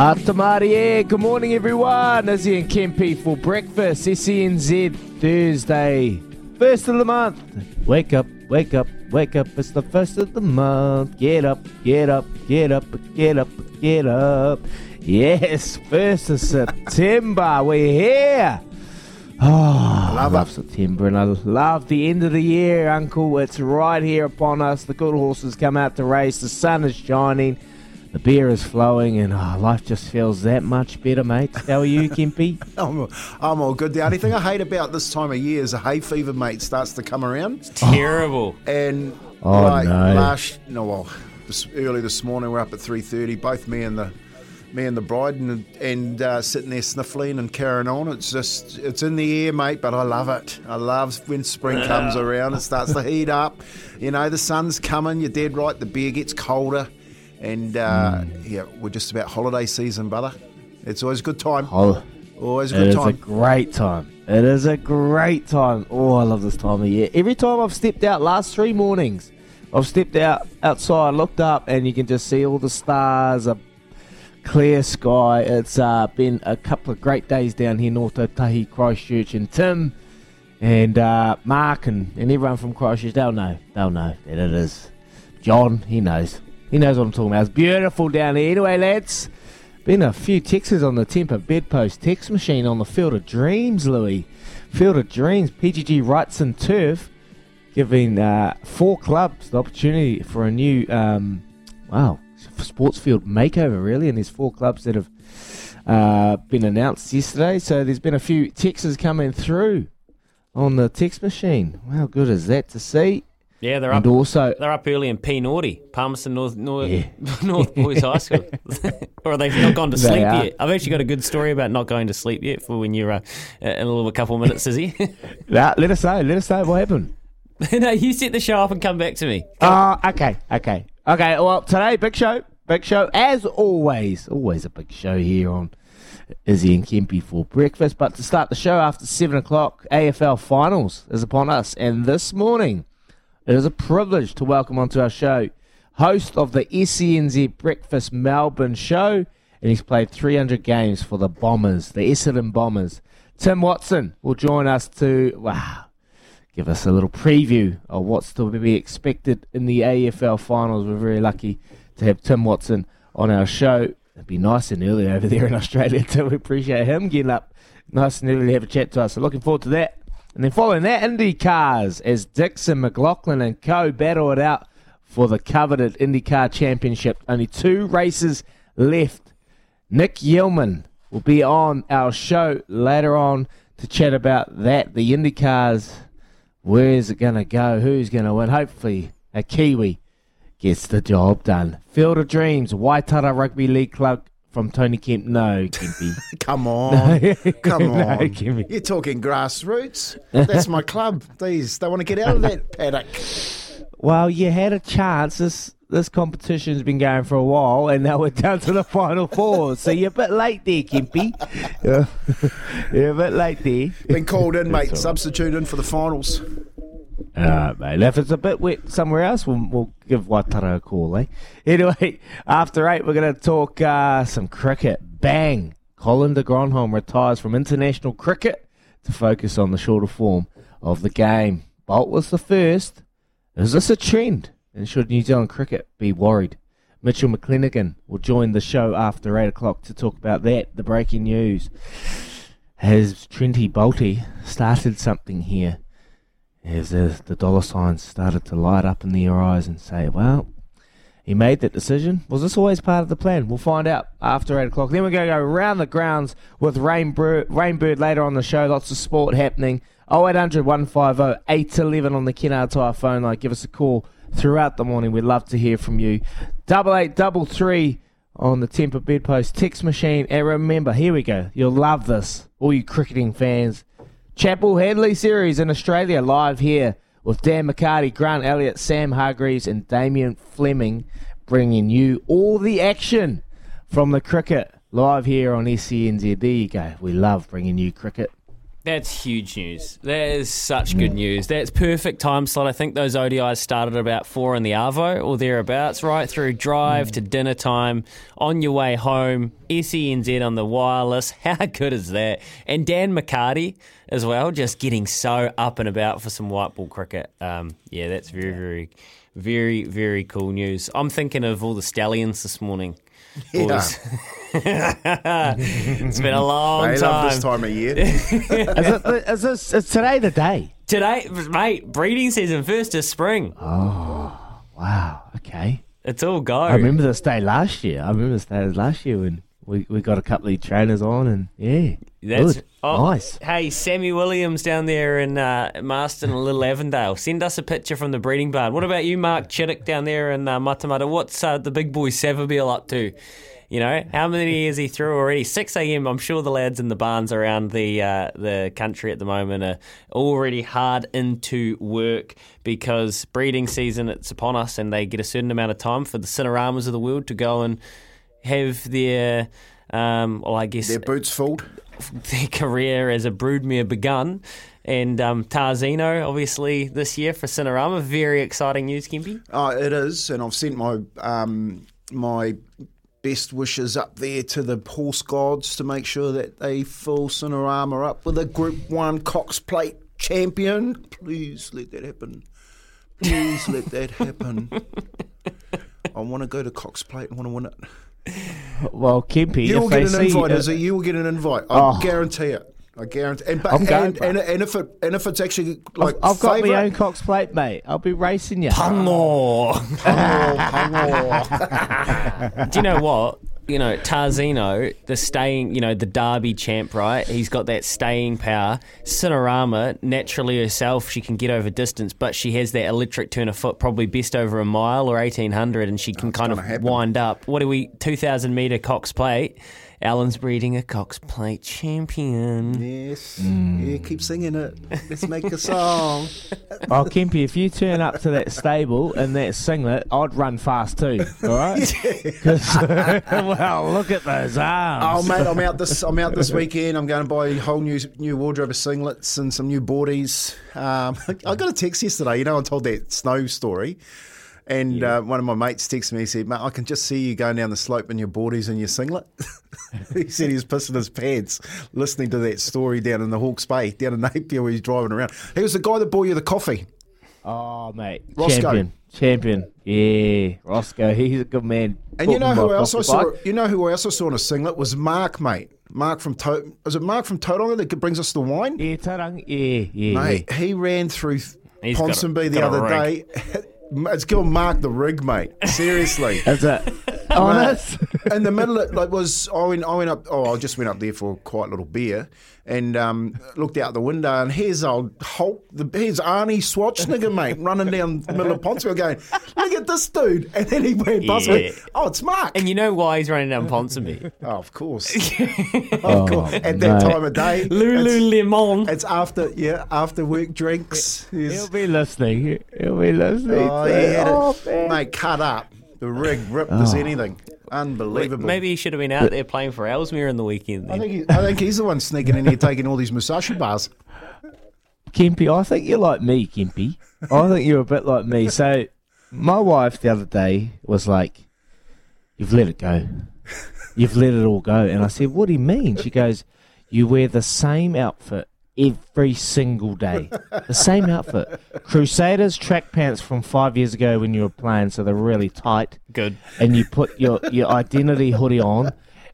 Uh, Atamarie, good morning everyone. Izzy and Kempi for breakfast. SENZ Thursday, first of the month. Wake up, wake up, wake up. It's the first of the month. Get up, get up, get up, get up, get up. Yes, first of September. We're here. Oh, I love September and I love the end of the year, Uncle. It's right here upon us. The good horses come out to race. The sun is shining. The beer is flowing, and oh, life just feels that much better, mate. How are you, Kempy? I'm, I'm all good. The only thing I hate about this time of year is a hay fever, mate, starts to come around. It's terrible. And Oh, like no. last, no, well, this, early this morning we're up at three thirty. Both me and the me and the bride, and and uh, sitting there sniffling and carrying on. It's just it's in the air, mate. But I love it. I love when spring comes around. It starts to heat up. You know, the sun's coming. You're dead right. The beer gets colder. And uh, yeah, we're just about holiday season, brother. It's always a good time. Oh, Always a it good is a time. great time. It is a great time. Oh, I love this time of year. Every time I've stepped out, last three mornings, I've stepped out outside, looked up, and you can just see all the stars, a clear sky. It's uh, been a couple of great days down here, North Otahi, Christchurch, and Tim and uh, Mark and, and everyone from Christchurch. They'll know. They'll know that it is. John, he knows. He knows what I'm talking about. It's beautiful down here. Anyway, lads, been a few texts on the Temper Bedpost text machine on the Field of Dreams, Louis. Field of Dreams, PGG Wrightson Turf, giving uh, four clubs the opportunity for a new, um, wow, sports field makeover, really. And there's four clubs that have uh, been announced yesterday. So there's been a few texts coming through on the text machine. How good is that to see? Yeah, they're up. And also, They're up early in P Naughty, Palmerston North North, Yeah. North Boys High School, or they've not gone to They sleep are. yet. I've actually got a good story about not going to sleep yet for when you're uh, in a little a couple of minutes, Izzy. nah, let us know. Let us know what happened. no, you set the show up and come back to me. Ah, okay, okay, okay. Well, today, big show, big show, as always. Always a big show here on Izzy and Kempy for breakfast. But to start the show after seven o'clock, AFL finals is upon us, and this morning It is a privilege to welcome onto our show host of the SENZ Breakfast Melbourne show, and he's played 300 games for the Bombers, the Essendon Bombers. Tim Watson will join us to wow, give us a little preview of what's to be expected in the AFL finals. We're very lucky to have Tim Watson on our show. It'd be nice and early over there in Australia too. We appreciate him getting up nice and early to have a chat to us. So looking forward to that. And then following that, IndyCars as Dixon McLaughlin and co battle it out for the coveted IndyCar Championship. Only two races left. Nick Yeilman will be on our show later on to chat about that. The IndyCars, where's it going to go? Who's going to win? Hopefully, a Kiwi gets the job done. Field of Dreams, Waitara Rugby League Club from Tony Kemp. No, Kempy. Come on. Come No, on. Kempy. You're talking grassroots. That's my club. These they want to get out of that paddock. Well, you had a chance. This this competition's been going for a while, and now we're down to the final four. So you're a bit late there, Kempy. Yeah. you're a bit late there. Been called in, mate. That's. Substitute in for the finals. Right, mate. If it's a bit wet somewhere else, we'll, we'll give Waitara a call, eh? Anyway, after eight, we're going to talk uh, some cricket. Bang! Colin de Grandhomme retires from international cricket to focus on the shorter form of the game. Bolt was the first. Is this a trend? And should New Zealand cricket be worried? Mitchell McClenaghan will join the show after 8 o'clock to talk about that, the breaking news. Has Trenty Bolty started something here? As the, the dollar signs started to light up in their eyes and say, well, he made that decision. Was this always part of the plan? We'll find out after 8 o'clock. Then we're going to go around the grounds with Rainbird, Rainbird later on the show. Lots of sport happening. 0800 150 811 on the Kennards Hire phone line. Give us a call throughout the morning. We'd love to hear from you. Double eight double three on the Temper Bedpost text machine. And remember, here we go. You'll love this, all you cricketing fans. Chappell-Hadlee series in Australia live here with Dan McCarty, Grant Elliott, Sam Hargreaves, and Damien Fleming bringing you all the action from the cricket live here on SENZ. There you go. We love bringing you cricket. That's huge news. That is such good news. That's perfect time slot. I think those ODIs started about four in the Arvo or thereabouts, right through drive to dinner time, on your way home, SENZ on the wireless. How good is that? And Dan McCarty as well, just getting so up and about for some white ball cricket. Um, yeah, that's very, very, very, very cool news. I'm thinking of all the stallions this morning. boys. it's been a long They time. love this time of year. Is, it, is, this, is today the day? Today, mate, breeding season first of spring. Oh, wow. Okay. It's all go. I remember this day last year. I remember this day last year when we, we got a couple of trainers on and yeah. That's good. oh, nice. Hey, Sammy Williams down there in uh, Marston and Little Avondale. Send us a picture from the breeding barn. What about you, Mark Chittick, down there in uh, Matamata? What's uh, the big boy Savabeel up to? You know, how many is he through already? 6 a.m. I'm sure the lads in the barns around the uh, the country at the moment are already hard into work because breeding season it's upon us, and they get a certain amount of time for the Cineramas of the world to go and have their, um, well, I guess Their boots filled. their career as a broodmare begun. And um, Tarzino, obviously, this year for Cinerama. Very exciting news, Kempy. Oh, it is, and I've sent my um, my best wishes up there to the horse gods to make sure that they fill Cinerama up with a Group One Cox Plate champion. Please let that happen. Please let that happen. I want to go to Cox Plate. I want to win it. Well, Kempy, you'll get an see, invite, uh, is it? You will get an invite. I Oh. guarantee it. I guarantee. And, but, I'm going, and, and, and if it and if it's actually like I've, I've got my own Cox plate, mate. I'll be racing you. Pungo. Oh, Do you know what? You know, Tarzino, the staying, you know, the Derby champ, right? He's got that staying power. Cinerama, naturally herself, she can get over distance, but she has that electric turn of foot, probably best over a mile or 1800, and she can kind of happen. wind up. What are we, 2,000 metre Cox plate? Alan's breeding a Cox Plate champion. Yes. Mm. Yeah, keep singing it. Let's make a song. Oh, Kempy, if you turn up to that stable in that singlet, I'd run fast too. All right? 'Cause- well, look at those arms. Oh arms. mate, I'm out this. I'm out this weekend. I'm going to buy a whole new new wardrobe of singlets and some new boardies. Um, I got a text yesterday. You know, I told that snow story, and uh, one of my mates texted me. He said, "Mate, I can just see you going down the slope in your boardies and your singlet." he said he was pissing his pants listening to that story down in the Hawke's Bay, down in Napier, where he's driving around. He was the guy that bought you the coffee. Oh, mate. Roscoe. Champion. Champion. Yeah, Roscoe. He's a good man. And you know who else I saw? bike. You know who else I saw in a singlet was Mark, mate. Mark from to- was it Mark from Tauranga that brings us the wine? Yeah, Tarang. Yeah, yeah. Mate, he ran through He's got a- Ponsonby the other day. It's called Mark the Rig, mate. Seriously. That's it honest? in the middle of like was I went I went up oh I just went up there for quite a little beer and um, looked out the window and here's old Hulk the here's Arnie Schwarzenegger mate running down the middle of Ponsonby going at this dude and then he went past me Yeah. oh it's Mark And you know why he's running down Ponsonby? oh of course of oh, at that mate. time of day it's, Lululemon. it's after yeah after work drinks He's- He'll be listening. He'll be listening. oh, he had oh, it man. mate cut up the rig ripped as Oh. anything unbelievable Maybe he should have been out there playing for Ellesmere in the weekend. I think, he, I think he's the one sneaking in here taking all these Musashi bars. Kempy, I think you're like me, Kempy. I think you're a bit like me. So, my wife the other day was like, You've let it go. You've let it all go. And I said, What do you mean? She goes, You wear the same outfit every single day. The same outfit. Crusaders track pants from five years ago when you were playing, so they're really tight. Good. And you put your, your identity hoodie on.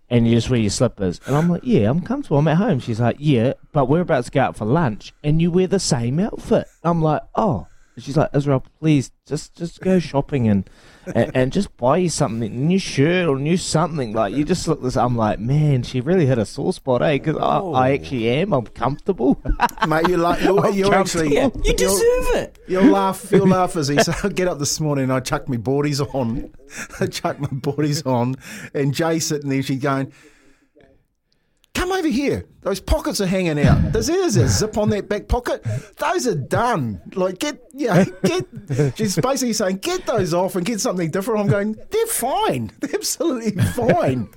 And you just wear your slippers. And I'm like, yeah, I'm comfortable. I'm at home. She's like, yeah, but we're about to go out for lunch and you wear the same outfit. I'm like, oh. She's like, Israel, please just just go shopping and, and and just buy you something, a new shirt or new something. Like you just look this. I'm like, man, she really hit a sore spot, eh? Because I, I actually am. I'm comfortable. Mate, you la- you're, you're actually. You deserve it. You'll laugh, you'll laugh as he said, I get up this morning and I chuck my boardies on. I chuck my boardies on, and Jay sitting there, she's going, Come over here. Those pockets are hanging out. There's, there's a zip on that back pocket. Those are done. Like, get, yeah, get. She's basically saying, Get those off and get something different. I'm going, They're fine. They're absolutely fine.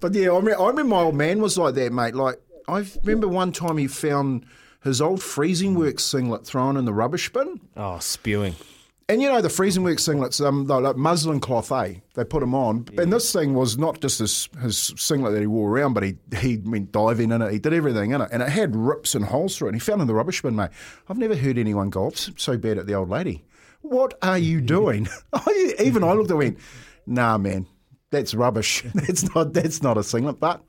but yeah, I remember, I remember my old man was like that, mate. Like, I remember one time he found his old freezing works singlet thrown in the rubbish bin. Oh, spewing. And you know the freezing work singlets, um, they're like muslin cloth, eh? They put them on, and this thing was not just his, his singlet that he wore around, but he he went diving in it. He did everything in it, and it had rips and holes through it. And he found in the rubbish bin, mate. I've never heard anyone go off so bad at the old lady. What are you doing? Even I looked and went, Nah, man, that's rubbish. That's not that's not a singlet. But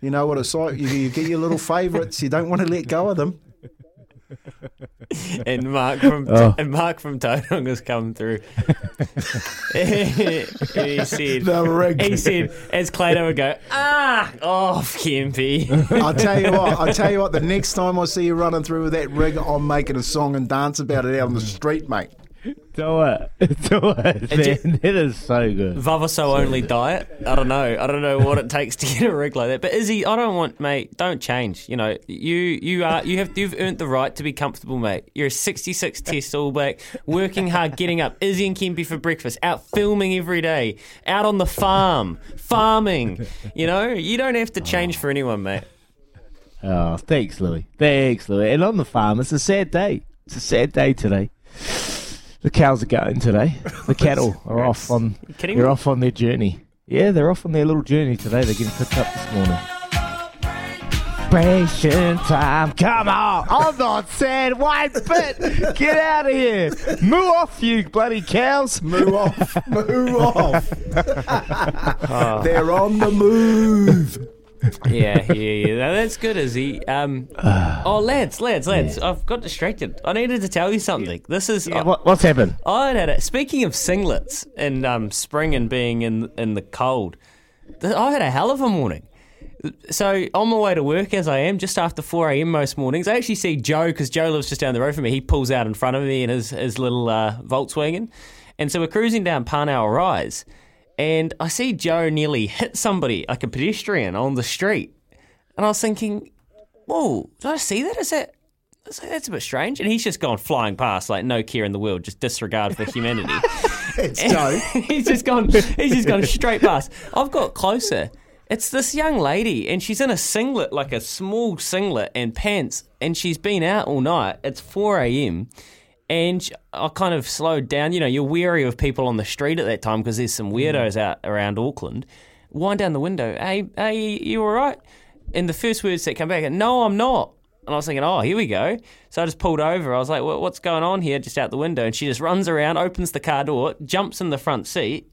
you know what it's like. You, you get your little favourites. You don't want to let go of them. And Mark from Oh. and Mark from Tauranga has come through. he said, The he said, as Clado would go, ah, off, Kempy. I'll tell you what. I'll tell you what. The next time I see you running through with that rig, I'm making a song and dance about it out on the street, mate. Do it. Do it, man. It is so good. Vavaso only diet. I don't know. I don't know what it takes to get a rig like that. But Izzy, I don't want, mate. Don't change. You know, you you are you have you've earned the right to be comfortable, mate. You're a 66 test All back, working hard, getting up. Izzy and Kempy for breakfast, out filming every day, out on the farm, farming. You know, you don't have to change for anyone, mate. Oh, thanks, Louis. Thanks, Louis. And on the farm, it's a sad day. It's a sad day today. The cows are going today. The cattle are off on. kidding They're me? off on their journey. Yeah, they're off on their little journey today. They're getting picked up this morning. Ration time. Come on. I'm not sad White bit. Get out of here. Moo off, you bloody cows. Move off. Move off. They're on the move. Yeah, yeah, yeah. That's good, Izzy. Um, oh, lads, lads, lads. I've got distracted. I needed to tell you something. This is. Yeah, what, what's happened? I had it. Speaking of singlets and um, spring and being in in the cold, th- I had a hell of a morning. So on my way to work, as I am, just after four a.m. most mornings, I actually see Joe because Joe lives just down the road from me. He pulls out in front of me in his his little uh, Volkswagen, and so we're cruising down Parnell Rise. And I see Joe nearly hit somebody, like a pedestrian, on the street. And I was thinking, whoa, did I see that? Is that. that- That's a bit strange. And he's just gone flying past, like no care in the world, just disregard for humanity. It's Joe. he's just gone. He's just gone straight past. I've got closer. It's this young lady, and she's in a singlet, like a small singlet and pants, and she's been out all night. It's four a.m. And I kind of slowed down. You know, you're weary of people on the street at that time because there's some mm. weirdos out around Auckland. Wind down the window. Hey, hey, you all right? And the first words that come back, no, I'm not. And I was thinking, oh, here we go. So I just pulled over. I was like, "What- what's going on here? Just out the window. And she just runs around, opens the car door, jumps in the front seat.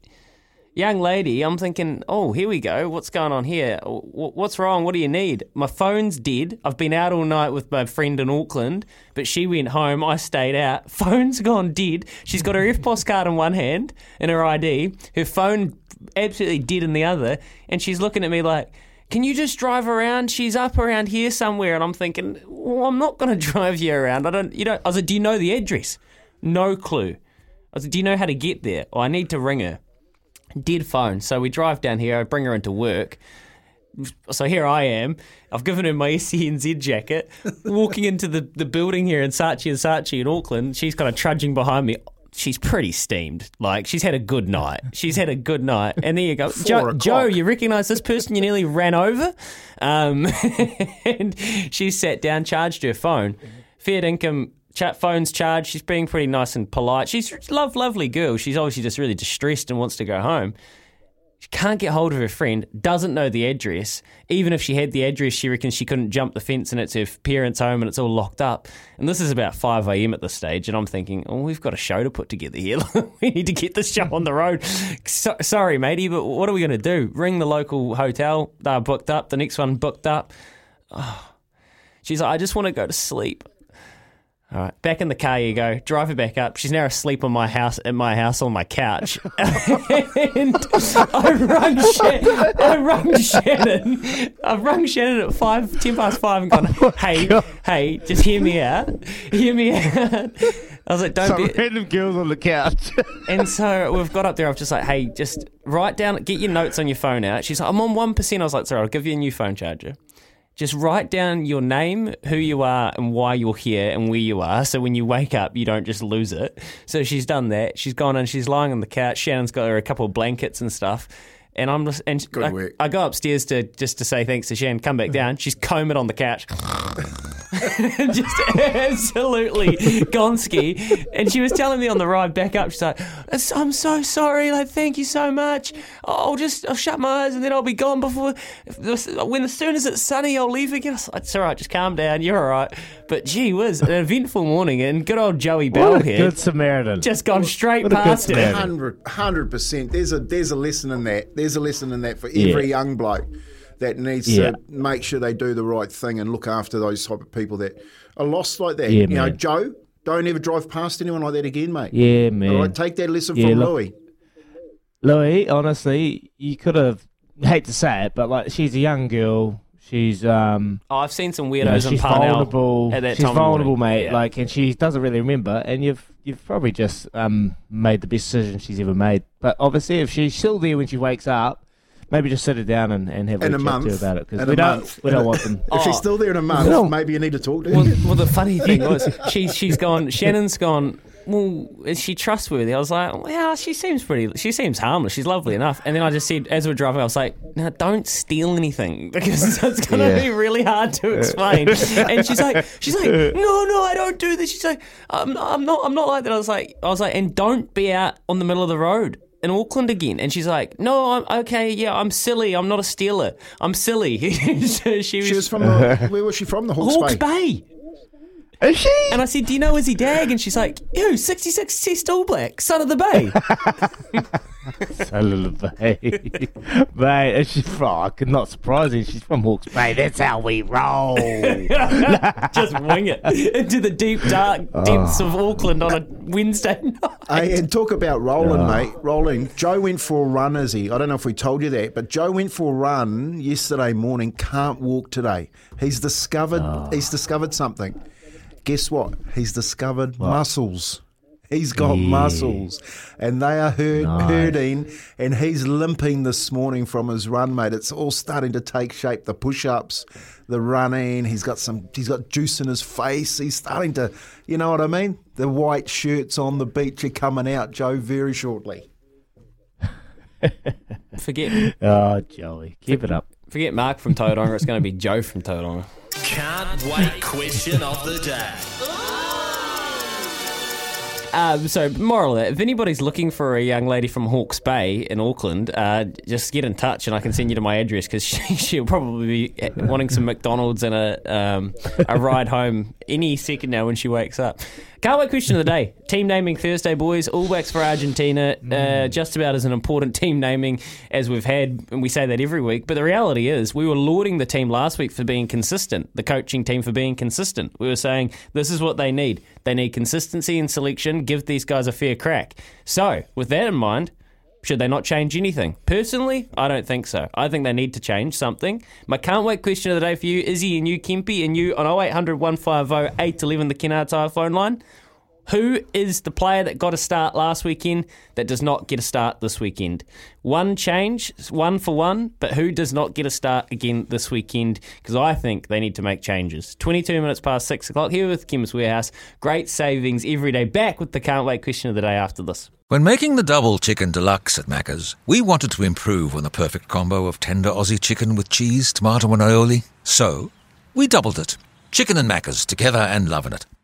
Young lady, I'm thinking, oh, here we go. What's going on here? What's wrong? What do you need? My phone's dead. I've been out all night with my friend in Auckland, but she went home. I stayed out. Phone's gone dead. She's got her EFTPOS card in one hand and her ID. Her phone absolutely dead in the other. And she's looking at me like, can you just drive around? She's up around here somewhere. And I'm thinking, well, I'm not going to drive you around. I don't, you know, I was like, do you know the address? No clue. I was like, do you know how to get there? Oh, I need to ring her. Dead phone. So we drive down here. I bring her into work. So here I am. I've given her my SENZ jacket. Walking into the, the building here in Saatchi and Saatchi in Auckland. She's kind of trudging behind me. She's pretty steamed. Like she's had a good night. She's had a good night. And there you go, Joe. Joe, you recognise this person you nearly ran over? Um, and she sat down, charged her phone. Fair income. Chat phone's charged. She's being pretty nice and polite. She's a love, lovely girl. She's obviously just really distressed and wants to go home. She can't get hold of her friend, doesn't know the address. Even if she had the address, she reckons she couldn't jump the fence and it's her parents' home and it's all locked up. And this is about 5 a.m. at this stage. And I'm thinking, oh, we've got a show to put together here. we need to get this show on the road. So, sorry, matey, but what are we going to do? Ring the local hotel. They're booked up. The next one booked up. Oh. She's like, I just want to go to sleep. All right, back in the car you go. Drive her back up. She's now asleep on my house at my house on my couch. and I rung, Shan- I rung Shannon. I rung Shannon at five, ten past five, and gone, oh "Hey, hey, just hear me out. Hear me out." I was like, "Don't Some be." random girls on the couch. And so we've got up there. I was just like, "Hey, just write down, get your notes on your phone out." She's like, "I'm on one. I was like, "Sorry, I'll give you a new phone charger." Just write down your name, who you are, and why you're here, and where you are. So when you wake up, you don't just lose it. So she's done that. She's gone and she's lying on the couch. Shannon's got her a couple of blankets and stuff. And I'm just and I. I go upstairs to just to say thanks to Shannon. Come back mm-hmm. down. She's combing on the couch. just absolutely gonski. And she was telling me on the ride back up, she's like, I'm so sorry. Like, thank you so much. I'll just, I'll shut my eyes and then I'll be gone before, when as soon as it's sunny, I'll leave again. I was like, It's all right. Just calm down. You're all right. But gee whiz, an eventful morning and good old Joey Bell here. good Samaritan. Just gone straight What past it. Samaritan. Hundred percent. There's a there's a lesson in that. There's a lesson in that for Yeah. every young bloke that needs Yeah. to make sure they do the right thing and look after those type of people that are lost like that. Yeah, you know. Joe, don't ever drive past anyone like that again, mate. yeah, man. All right, take that lesson Yeah, from look- Louis. Louis, honestly, you could have. Hate to say it, but like she's a young girl. She's um, Oh, I've seen some you know, weirdos in she's Parnell vulnerable. at that she's time vulnerable, morning. mate. Yeah. Like, and she doesn't really remember. And you've you've probably just um made the best decision she's ever made. But obviously, if she's still there when she wakes up, maybe just sit her down and, and have a, In a chat to her about it because we don't month. we don't want them. If she's still there in a month, No. maybe you need to talk to her. Well, well, the funny thing was, she, she's gone. Shannon's gone. Well, is she trustworthy? I was like, well, she seems pretty. She seems harmless. She's lovely enough. And then I just said, as we're driving, I was like, now don't steal anything because it's going to Yeah. be really hard to explain. and she's like, she's like, no, no, I don't do this. She's like, I'm, I'm not, I'm not like that. I was like, I was like, and don't be out on the middle of the road. In Auckland again, and she's like, "No, I'm okay. Yeah, I'm silly. I'm not a stealer. I'm silly." so she was, She was from the, where was she from? The Hawke's, Hawke's Bay. Bay. Is she? And I said, Do you know Izzy Dagg? And she's like, Ew, 66 Test All Black, son of the Bay. Son of the bay. Mate, and she's from, not surprising, she's from Hawke's Bay. That's how we roll. Just wing it into the deep, dark depths of oh. Auckland on a Wednesday night. Hey, and talk about rolling, mate. Rolling. Joe went for a run, is he? I don't know if we told you that, but Joe went for a run yesterday morning. Can't walk today. He's discovered. Oh. He's discovered something. Guess what? He's discovered muscles. He's got Yeah. muscles, and they are hurt, Nice. hurting, and he's limping this morning from his run, mate. It's all starting to take shape. The push-ups, the running. He's got some. He's got juice in his face. He's starting to. You know what I mean? The white shirts on the beach are coming out, Joe, very shortly. Forget Oh, Joey, keep it up. Forget Mark from Tauranga. It's going to be Joe from Tauranga. Can't wait question of the day. Um, so, moral of if anybody's looking for a young lady from Hawke's Bay in Auckland, uh, just get in touch and I can send you to my address because she, she'll probably be wanting some McDonald's and a, um, a ride home any second now when she wakes up. Can't question of the day. Team naming Thursday, boys. All Blacks for Argentina. Uh, just about as an important team naming as we've had, and we say that every week. But the reality is, we were lauding the team last week for being consistent, the coaching team for being consistent. We were saying this is what they need. They need consistency in selection. Give these guys a fair crack. So, with that in mind, should they not change anything? Personally, I don't think so. I think they need to change something. My can't wait question of the day for you, Izzy and you, Kempy, and you on 0800 150 811, the Kennards Hire phone line. Who is the player that got a start last weekend that does not get a start this weekend? One change, one for one, but who does not get a start again this weekend? Because I think they need to make changes. 22 minutes past 6 o'clock here with Kim's Warehouse. Great savings every day. Back with the can't wait question of the day after this. When making the double chicken deluxe at Macca's, we wanted to improve on the perfect combo of tender Aussie chicken with cheese, tomato, and aioli. So, we doubled it. Chicken and Macca's together and loving it.